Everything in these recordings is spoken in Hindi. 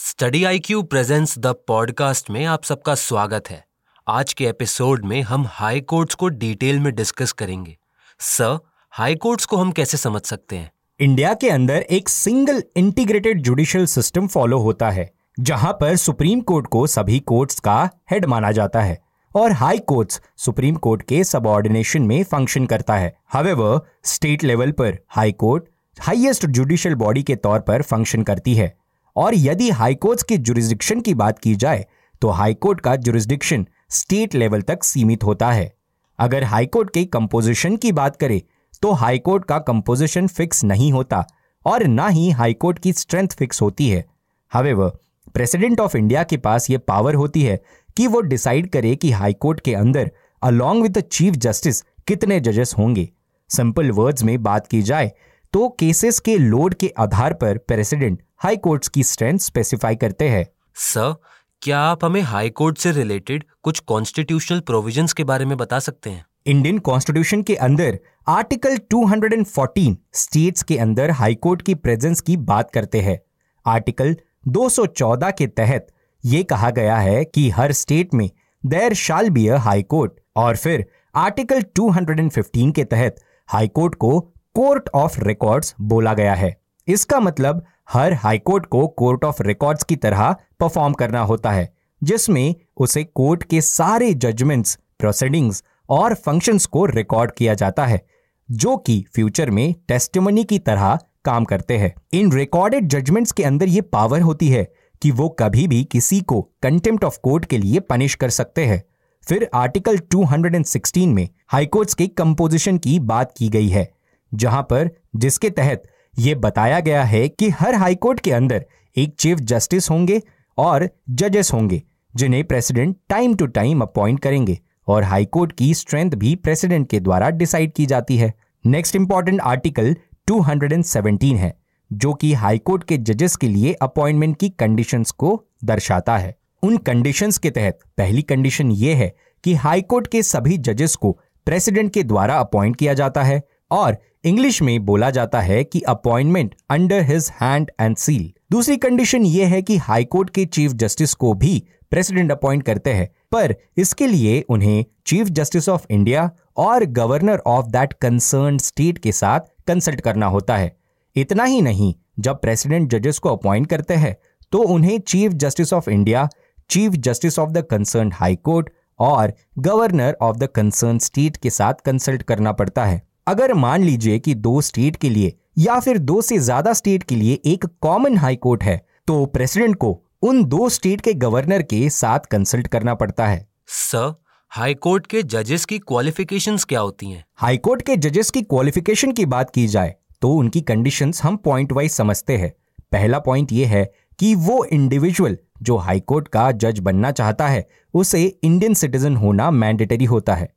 Study I Q presents the podcast में आप सबका स्वागत है। आज के एपिसोड में हम हाई कोर्ट्स को डिटेल में डिस्कस करेंगे। सर, हाई कोर्ट्स को हम कैसे समझ सकते हैं? इंडिया के अंदर एक single integrated judicial system follow होता है, जहाँ पर सुप्रीम कोर्ट को सभी कोर्ट्स का हेड माना जाता है और हाई कोर्ट्स सुप्रीम कोर्ट के सबऑर्डिनेशन में फ़ंक्शन करता है। हवेवर स्टेट लेवल पर high court highest judicial body के तौर पर फ़ंक्शन करती है। और यदि हाईकोर्ट के जुरिस्डिक्शन की बात की जाए तो हाईकोर्ट का जुरिस्डिक्शन स्टेट लेवल तक सीमित होता है। अगर हाईकोर्ट के कंपोजिशन की बात करें तो हाईकोर्ट का कंपोजिशन फिक्स नहीं होता और ना ही हाईकोर्ट की स्ट्रेंथ फिक्स होती है। हवेवर प्रेसिडेंट ऑफ़ इंडिया के पास ये पावर होती है कि वो डिसाइड करे कि हाईकोर्ट के अंदर अलोंग विद चीफ जस्टिस कितने जजेस होंगे। सिंपल वर्ड्स में बात की जाए तो केसेस के लोड के आधार पर प्रेसिडेंट हाई कोर्ट्स की स्ट्रेंथ स्पेसिफाई करते हैं। सर क्या आप हमें हाई कोर्ट से रिलेटेड कुछ कॉन्स्टिट्यूशनल प्रोविजंस के बारे में बता सकते हैं? इंडियन कॉन्स्टिट्यूशन के अंदर आर्टिकल 214 स्टेट्स के अंदर हाई कोर्ट की प्रेजेंस की बात करते हैं। आर्टिकल 214 के तहत ये कहा गया है कि हर स्टेट में there shall be a high court और फिर आर्टिकल 215 के तहत हाई कोर्ट को कोर्ट ऑफ़ रिकॉर्ड्स बोला गया है। इसका मतलब हर हाईकोर्ट को कोर्ट ऑफ़ रिकॉर्ड्स की तरह परफॉर्म करना होता है, जिसमें उसे कोर्ट के सारे जजमेंट्स प्रोसीडिंग्स और फ़ंक्शंस को रिकॉर्ड किया जाता है, जो कि फ्यूचर में टेस्टिमनी की तरह काम करते हैं। इन रिकॉर्डेड जजमेंट्स के अंदर ये पावर होती है कि वो कभी भी किसी को कंटेम्प्ट ऑफ़ कोर्ट के लिए पनिश कर सकते हैं। फिर आर्टिकल 216 में हाईकोर्ट्स के कंपोजिशन की बात की गई है, जहाँ पर जिसके तहत यह बताया गया है कि हर हाईकोर्ट के अंदर एक चीफ जस्टिस होंगे और जजेस होंगे, जिन्हें president time to time appoint करेंगे और हाईकोर्ट की स्ट्रेंथ भी प्रेसिडेंट के द्वारा डिसाइड की जाती है। नेक्स्ट इंपॉर्टेंट आर्टिकल 217 है, जो कि हाईकोर्ट के जजेस के लिए अपॉइंटमेंट की कंडीशंस को दर्शाता है। उन कंडीशंस के तहत पहली कंडीशन ये है कि हाईकोर्ट के सभी जजेस को प्रेसिडेंट के द्वारा अपॉइंट किया जाता है और इंग्लिश में बोला जाता है कि appointment under his hand and seal दूसरी कंडीशन यह है कि हाईकोर्ट के चीफ जस्टिस को भी प्रेसिडेंट अपॉइंट करते हैं, पर इसके लिए उन्हें चीफ जस्टिस ऑफ़ इंडिया और governor of that concern state के साथ कंसल्ट करना होता है। इतना ही नहीं, जब प्रेसिडेंट जजेस को अपॉइंट करते हैं तो उन्हें chief justice of India chief justice of the concern high court और governor of the concern state के साथ कंसल्ट करना पड़ता है। अगर मान लीजिए कि दो स्टेट के लिए या फिर दो से ज़्यादा स्टेट के लिए एक कॉमन हाई कोर्ट है तो प्रेसिडेंट को उन दो स्टेट के गवर्नर के साथ कंसल्ट करना पड़ता है। सर हाई कोर्ट के जजेस की क्वालिफिकेशंस क्या होती हैं? हाई कोर्ट के जजेस की क्वालिफिकेशन की बात की जाए तो उनकी कंडीशंस हम पॉइंट वाइज समझते हैं। पहला पॉइंट ये है कि वो इंडिविजुअल जो हाई कोर्ट का जज बनना चाहता है उसे इंडियन सिटीजन होना मैंडेटरी होता है।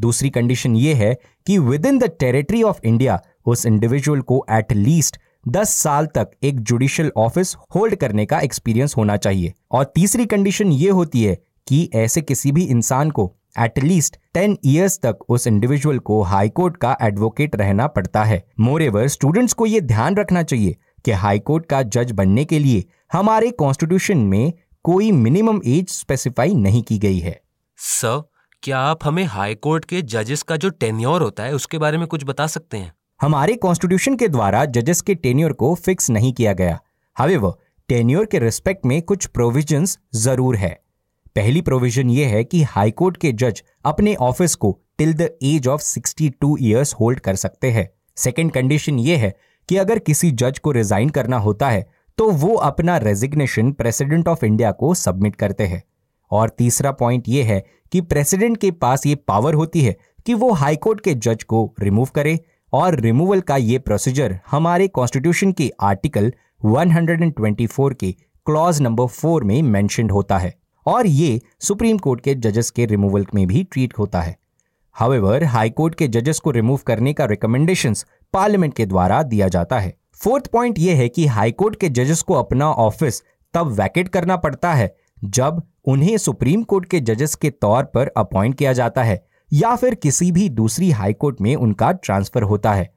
दूसरी कंडीशन ये है कि within the territory of India उस इंडिविजुअल को एट लीस्ट दस साल तक एक जुडिशियल ऑफ़िस होल्ड करने का एक्सपीरियंस होना चाहिए। और तीसरी कंडीशन ये होती है कि ऐसे किसी भी इंसान को एटलीस्ट टेन ईयर्स तक उस इंडिविजुअल को हाईकोर्ट का एडवोकेट रहना पड़ता है। मोर एवर स्टूडेंट्स को यह ध्यान रखना चाहिए कि हाईकोर्ट का जज बनने के लिए हमारे कॉन्स्टिट्यूशन में कोई मिनिमम एज स्पेसिफाई नहीं की गई है। सर क्या आप हमें हाई कोर्ट के जजेस का जो टेन्योर होता है उसके बारे में कुछ बता सकते हैं? हमारे कॉन्स्टिट्यूशन के द्वारा जजेस के टेन्योर को फिक्स नहीं किया गया। हवेवर टेन्योर के रिस्पेक्ट में कुछ प्रोविजंस ज़रूर है। पहली प्रोविज़न ये है कि हाईकोर्ट के जज अपने ऑफ़िस को till the age of 62 years hold कर सकते हैं। सेकेंड कंडीशन ये है कि अगर किसी जज को रिजाइन करना होता है तो वो अपना रेजिग्नेशन प्रेसिडेंट ऑफ़ इंडिया को सबमिट करते हैं। और तीसरा पॉइंट यह है कि प्रेसिडेंट के पास ये पावर होती है कि वो हाईकोर्ट के जज को रिमूव करे और रिमूवल का ये प्रोसीजर हमारे कॉन्स्टिट्यूशन के आर्टिकल 124 के क्लॉज नंबर फोर में मेंशनड होता है और ये सुप्रीम कोर्ट के जजेस के रिमूवल में भी ट्रीट होता है। हाउएवर हाईकोर्ट के जजेस को रिमूव करने का रिकमेंडेशन पार्लियामेंट के द्वारा दिया जाता है। फोर्थ पॉइंट यह है कि हाईकोर्ट के जजेस को अपना ऑफ़िस तब वैकेट करना पड़ता है जब उन्हें सुप्रीम कोर्ट के जजेस के तौर पर अपॉइंट किया जाता है, या फिर किसी भी दूसरी हाईकोर्ट में उनका ट्रांसफ़र होता है।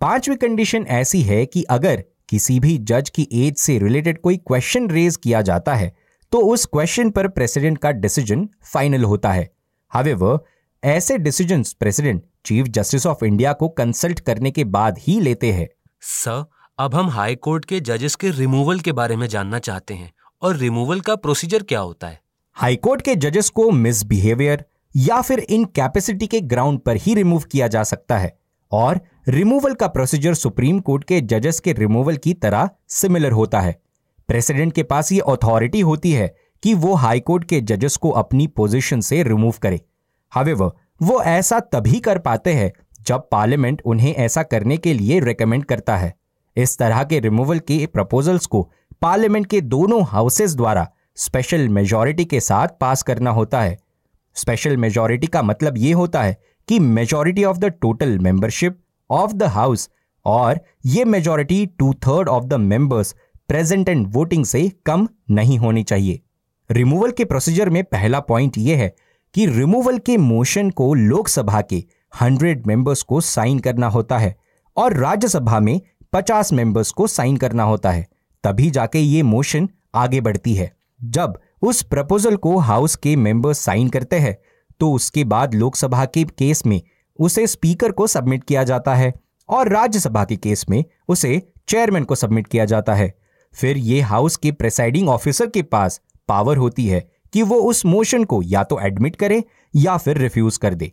पांचवी कंडीशन ऐसी है कि अगर किसी भी जज की एज से रिलेटेड कोई क्वेश्चन रेज किया जाता है तो उस क्वेश्चन पर प्रेसिडेंट का डिसीज़न फाइनल होता है। हावेवर, ऐसे decision president chief justice of India को कंसल्ट करने के बाद ही लेते हैं। सर, अब हम हाई कोर्ट के जजेस के रिमूवल के बारे में जानना चाहते हैं। और रिमूवल का प्रोसीजर क्या होता है? हाईकोर्ट के जजेस को मिसबिहेवियर या फिर इन कैपेसिटी के ग्राउंड पर ही रिमूव किया जा सकता है। और रिमूवल का प्रोसीजर सुप्रीम कोर्ट के जजेस के रिमूवल की तरह सिमिलर होता है। प्रेसिडेंट के पास ये अथॉरिटी होती है कि वो हाई कोर्ट के जजेस को अपनी पोजीशन से रिमूव करे। हावेवर वो ऐसा तभी कर पाते हैं जब पार्लियामेंट उन्हें ऐसा करने के लिए रेकमेंड करता है। इस तरह के रिमूवल के प्रपोजल्स को पार्लियामेंट के दोनों हाउसेस द्वारा स्पेशल मेजॉरिटी के साथ पास करना होता है। स्पेशल मेजॉरिटी का मतलब ये होता है कि majority of the total membership of the house और ये majority two third of the members present and voting से कम नहीं होनी चाहिए। रिमूवल के प्रोसीजर में पहला पॉइंट यह है कि रिमूवल के मोशन को लोकसभा के 100 मेंबर्स को साइन करना होता है और राज्यसभा में 50 मेंबर्स को साइन करना होता है। तभी जाके ये मोशन आगे बढ़ती है। जब उस प्रपोजल को हाउस के मेंबर्स साइन करते हैं तो उसके बाद लोकसभा के केस में उसे स्पीकर को सबमिट किया जाता है और राज्यसभा के केस में उसे चेयरमैन को सबमिट किया जाता है। फिर ये हाउस के प्रेसाइडिंग ऑफिसर के पास पावर होती है कि वो उस मोशन को या तो एडमिट करे या फिर रिफ्यूज कर दे।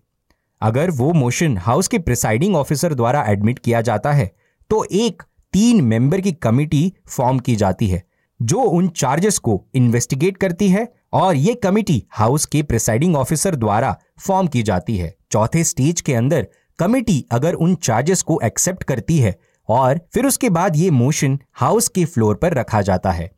अगर वो मोशन हाउस के प्रिसाइडिंग ऑफिसर द्वारा एडमिट किया जाता है तो एक तीन मेंबर की कमिटी फॉर्म की जाती है, जो उन चार्जेस को इन्वेस्टिगेट करती है और ये कमिटी हाउस के प्रिसाइडिंग ऑफिसर द्वारा फॉर्म की जाती है। चौथे स्टेज के अंदर कमिटी अगर उन चार्जेस को एक्सेप्ट करती है और फिर उसके बाद ये मोशन हाउस के फ्लोर पर रखा जाता है।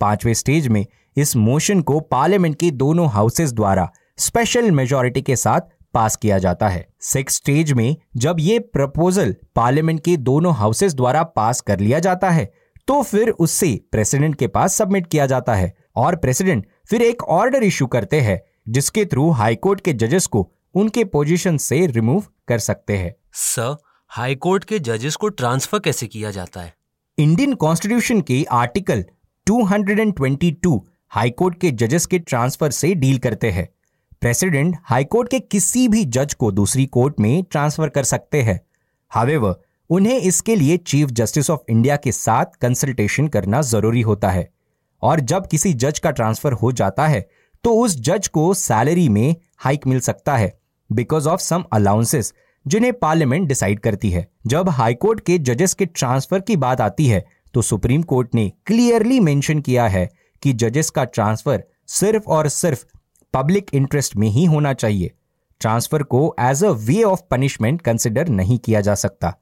पाँचवें स्टेज में इस मोशन को पार्लियामेंट के दोनों हाउसेस द्वारा स्पेशल मेजोरिटी के साथ पास किया जाता है। सिक्स स्टेज में जब ये प्रपोजल पार्लियामेंट के दोनों हाउसेस द्वारा पास कर लिया जाता है तो फिर उससे प्रेसिडेंट के पास सबमिट किया जाता है और प्रेसिडेंट फिर एक ऑर्डर इशू करते हैं जिसके थ्रू हाईकोर्ट के जजेस को उनके पोजीशन से रिमूव कर सकते हैं। सर हाईकोर्ट के जजेस को ट्रांसफ़र कैसे किया जाता है? इंडियन कॉन्स्टिट्यूशन के आर्टिकल 222 हाईकोर्ट के जजेस के ट्रांसफ़र से डील करते हैं। प्रेसिडेंट हाईकोर्ट के किसी भी जज को दूसरी कोर्ट में ट्रांसफ़र कर सकते हैं। हावेवर उन्हें इसके लिए चीफ जस्टिस ऑफ़ इंडिया के साथ कंसल्टेशन करना ज़रूरी होता है। और जब किसी जज का ट्रांसफ़र हो जाता है तो उस जज को सैलरी में हाइक मिल सकता है, बिकॉज़ ऑफ़ सम अलाउंसेस जिन्हें पार्लियामेंट डिसाइड करती है। जब हाईकोर्ट के जजेस के ट्रांसफ़र की बात आती है तो सुप्रीम कोर्ट ने क्लियरली मेंशन किया है कि जजेस का ट्रांसफ़र सिर्फ़ और सिर्फ़ पब्लिक इंटरेस्ट में ही होना चाहिए। ट्रांसफ़र को as a way of punishment consider नहीं किया जा सकता।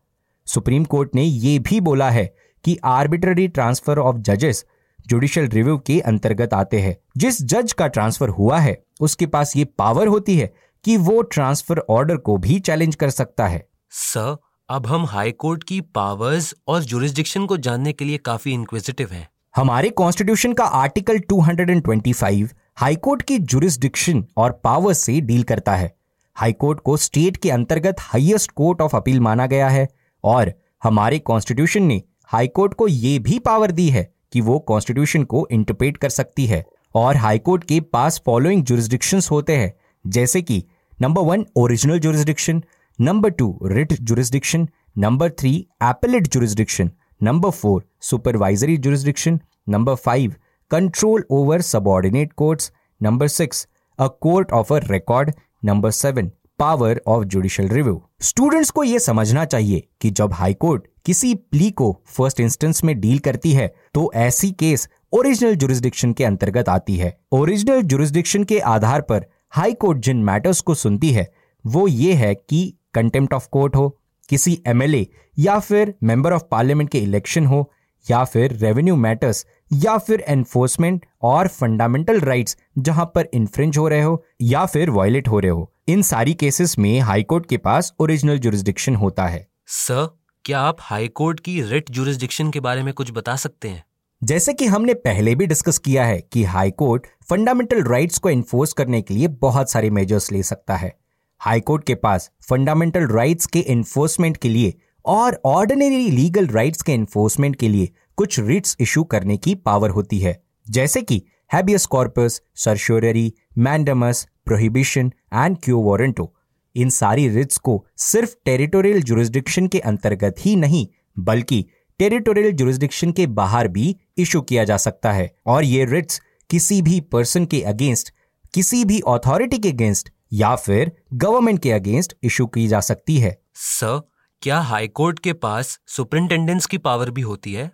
सुप्रीम कोर्ट ने यह भी बोला है कि आर्बिट्ररी ट्रांसफ़र ऑफ़ जजेस जुडिशियल रिव्यू के अंतर्गत आते हैं। जिस जज का ट्रांसफ़र हुआ है उसके पास ये पावर होती है कि वो ट्रांसफ़र ऑर्डर को भी चैलेंज कर सकता है। सर अब हम हाई कोर्ट की पावर्स और जुरिस्डिक्शन को जानने के लिए काफ़ी इंक्विजिटिव हैं। हमारे कॉन्स्टिट्यूशन का आर्टिकल 225 हाईकोर्ट की जुरिस्डिक्शन और पावर से डील करता है। हाईकोर्ट को स्टेट के अंतर्गत हाईएस्ट कोर्ट ऑफ़ अपील माना गया है और हमारे कॉन्स्टिट्यूशन ने हाईकोर्ट को यह भी पावर दी है कि वो कॉन्स्टिट्यूशन को इंटरप्रेट कर सकती है और हाईकोर्ट के पास फॉलोइंग जुरिस्डिक्शंस होते हैं, जैसे कि number one original jurisdiction number two writ jurisdiction number three appellate jurisdiction number four supervisory jurisdiction number five control over subordinate courts number six a court of a record number seven power of judicial review students को यह समझना चाहिए कि जब हाई कोर्ट किसी प्ली को फ़र्स्ट इंस्टेंस में डील करती है तो ऐसी केस ओरिजिनल जुरिस्डिक्शन के अंतर्गत आती है। ओरिजिनल जुरिस्डिक्शन के आधार पर हाई कोर्ट जिन मैटर्स को सुनती है, वो ये है कि कंटेम्प्ट ऑफ़ कोर्ट हो, किसी एमएलए या फिर मेंबर ऑफ़ पार्लियामेंट के इलेक्शन हो या फिर रेवेन्यू मैटर्स या फिर एनफोर्समेंट और फंडामेंटल राइट्स जहाँ पर इन्फ्रिंज हो रहे हो या फिर वायलेट हो रहे हो इन सारी केसेस में हाईकोर्ट के पास ओरिजिनल जुरिस्डिक्शन होता है। सर क्या आप हाईकोर्ट की रिट जुरिस्डिक्शन के बारे में कुछ बता सकते हैं? जैसे कि हमने पहले भी डिस्कस किया है कि हाई कोर्ट फंडामेंटल राइट्स को एनफोर्स करने के लिए बहुत सारे मेजर्स ले सकता है। हाई कोर्ट के पास फंडामेंटल राइट्स के एनफोर्समेंट के लिए और ऑर्डिनरी लीगल राइट्स के एनफोर्समेंट के लिए कुछ रिट्स इशू करने की पावर होती है। जैसे कि habeas corpus certiorari mandamus prohibition and quo warranto इन सारी रिट्स को सिर्फ़ टेरिटोरियल जुरिस्डिक्शन के अंतर्गत ही नहीं, बल्कि टेरिटोरियल जुरिस्डिक्शन के बाहर भी इशू किया जा सकता है। और ये रिट्स किसी भी पर्सन के अगेंस्ट किसी भी अथॉरिटी के अगेंस्ट या फिर गवर्नमेंट के अगेंस्ट इशू की जा सकती है। सर क्या हाईकोर्ट के पास सुपरिंटेंडेंस की पावर भी होती है?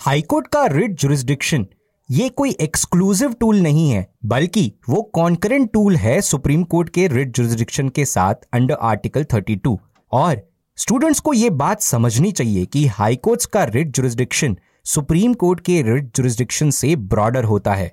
हाईकोर्ट का रिट जुरिस्डिक्शन ये कोई एक्सक्लूसिव टूल नहीं है, बल्कि वो कॉन्करेंट टूल है सुप्रीम कोर्ट के रिट जुरिस्डिक्शन के साथ अंडर आर्टिकल 32 और स्टूडेंट्स को ये बात समझनी चाहिए कि हाईकोर्ट्स का रिट जुरिस्डिक्शन सुप्रीम कोर्ट के रिट जुरिस्डिक्शन से ब्रॉडर होता है।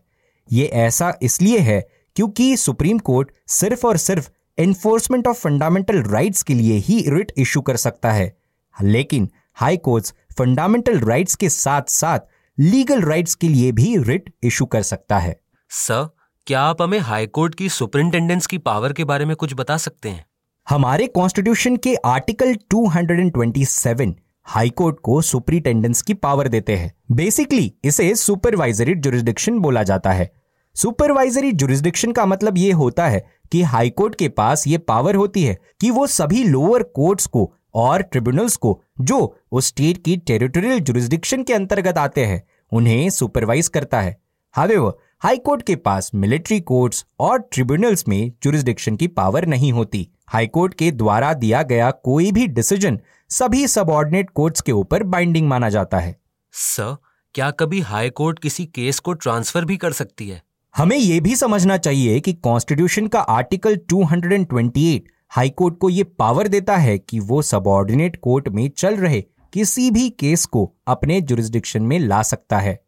ये ऐसा इसलिए है क्योंकि सुप्रीम कोर्ट सिर्फ़ और सिर्फ़ एनफोर्समेंट ऑफ़ फंडामेंटल राइट्स के लिए ही रिट इशू कर सकता है। लेकिन हाई कोर्ट्स फंडामेंटल राइट्स के साथ साथ लीगल राइट्स के लिए भी रिट इशू कर सकता है। सर क्या आप हमें हाई कोर्ट की सुपरिंटेंडेंस की पावर के बारे में कुछ बता सकते हैं? हमारे कॉन्स्टिट्यूशन के आर्टिकल 227 हाई कोर्ट को सुपरिटेंडेंस की पावर देते हैं। बेसिकली इसे सुपरवाइजरी जुरिस्डिक्शन बोला जाता है। सुपरवाइजरी जुरिस्डिक्शन का मतलब ये होता है कि हाई कोर्ट के पास ये पावर होती है कि वो सभी लोअर कोर्ट्स को और ट्रिब्यूनल्स को, जो उस स्टेट की टेरिटोरियल जुरिस्डिक्शन के अंतर्गत आते हैं, उन्हें सुपरवाइज करता है। हावेवर हाई कोर्ट के पास मिलिट्री कोर्ट्स और ट्रिब्यूनल्स में जुरिस्डिक्शन की पावर नहीं होती। हाई कोर्ट के द्वारा दिया गया कोई भी डिसीज़न सभी सबऑर्डिनेट कोर्ट्स के ऊपर बाइंडिंग माना जाता है। सर क्या कभी हाई कोर्ट किसी केस को ट्रांसफ़र भी कर सकती है? हमें यह भी समझना चाहिए कि कॉन्स्टिट्यूशन का आर्टिकल 228 हाई कोर्ट को यह पावर देता है कि वो सबऑर्डिनेट कोर्ट में चल रहे किसी भी केस को अपने जुरिस्डिक्शन में ला सकता है।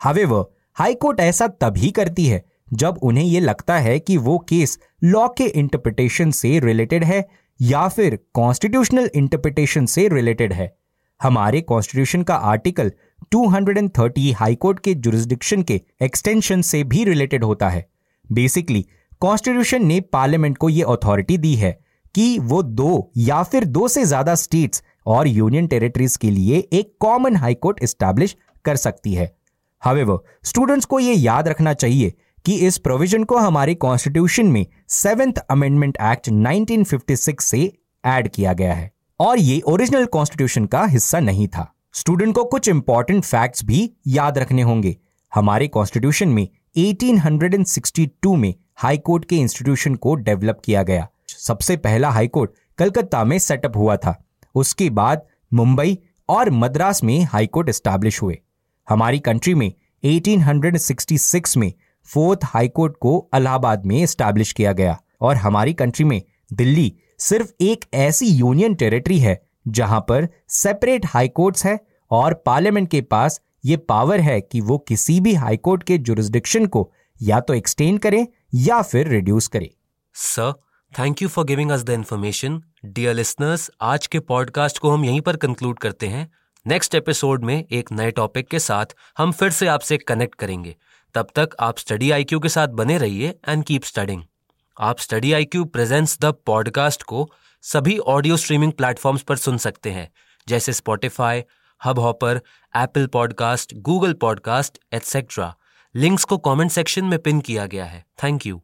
हावेवर हाई कोर्ट ऐसा तभी करती है जब उन्हें यह लगता है कि वो केस लॉ के इंटरप्रिटेशन से रिलेटेड है या फिर कॉन्स्टिट्यूशनल इंटरप्रिटेशन से रिलेटेड है। हमारे कॉन्स्टिट्यूशन का आर्टिकल 230 हाईकोर्ट के जुरिस्डिक्शन के एक्सटेंशन से भी रिलेटेड होता है। बेसिकली कॉन्स्टिट्यूशन ने पार्लियामेंट को यह अथॉरिटी दी है कि वो दो या फिर दो से ज़्यादा स्टेट्स और यूनियन टेरिटरीज के लिए एक कॉमन हाईकोर्ट एस्टैब्लिश कर सकती है। हावेवर स्टूडेंट्स को यह याद रखना चाहिए कि इस प्रोविज़न को हमारे कॉन्स्टिट्यूशन में सेवेंथ अमेंडमेंट एक्ट 1956 से ऐड किया गया है और ये ओरिजिनल कॉन्स्टिट्यूशन का हिस्सा नहीं था। स्टूडेंट को कुछ इंपॉर्टेंट फैक्ट्स भी याद रखने होंगे। हमारे कॉन्स्टिट्यूशन में 1862 में हाई कोर्ट के इंस्टीट्यूशन को डेवलप किया गया। सबसे पहला हाई कोर्ट कलकत्ता में सेटअप हुआ था। उसके बाद मुंबई और मद्रास में हाई कोर्ट एस्टैब्लिश हुए। हमारी कंट्री में 1866 में फोर्थ हाई कोर्ट को इलाहाबाद में एस्टैब्लिश किया गया। और हमारी कंट्री में दिल्ली सिर्फ़ एक ऐसी यूनियन टेरिटरी है जहाँ पर सेपरेट हाई कोर्ट्स है और पार्लियामेंट के पास ये पावर है कि वो किसी भी हाईकोर्ट के जुरिस्डिक्शन को या तो एक्सटेंड करें या फिर रिड्यूस करें। Sir thank you for giving us the information dear listeners आज के पॉडकास्ट को हम यहीं पर कंक्लूड करते हैं। नेक्स्ट एपिसोड में एक नए टॉपिक के साथ हम फिर से आपसे कनेक्ट करेंगे। तब तक आप स्टडी आईक्यू के साथ बने रहिए एंड कीप स्टडिंग आप study I Q presents the podcast को सभी ऑडियो स्ट्रीमिंग प्लेटफॉर्म्स पर सुन सकते हैं, जैसे Spotify Hubhopper Apple podcast Google podcast etcetera links को कमेंट सेक्शन में पिन किया गया है. Thank you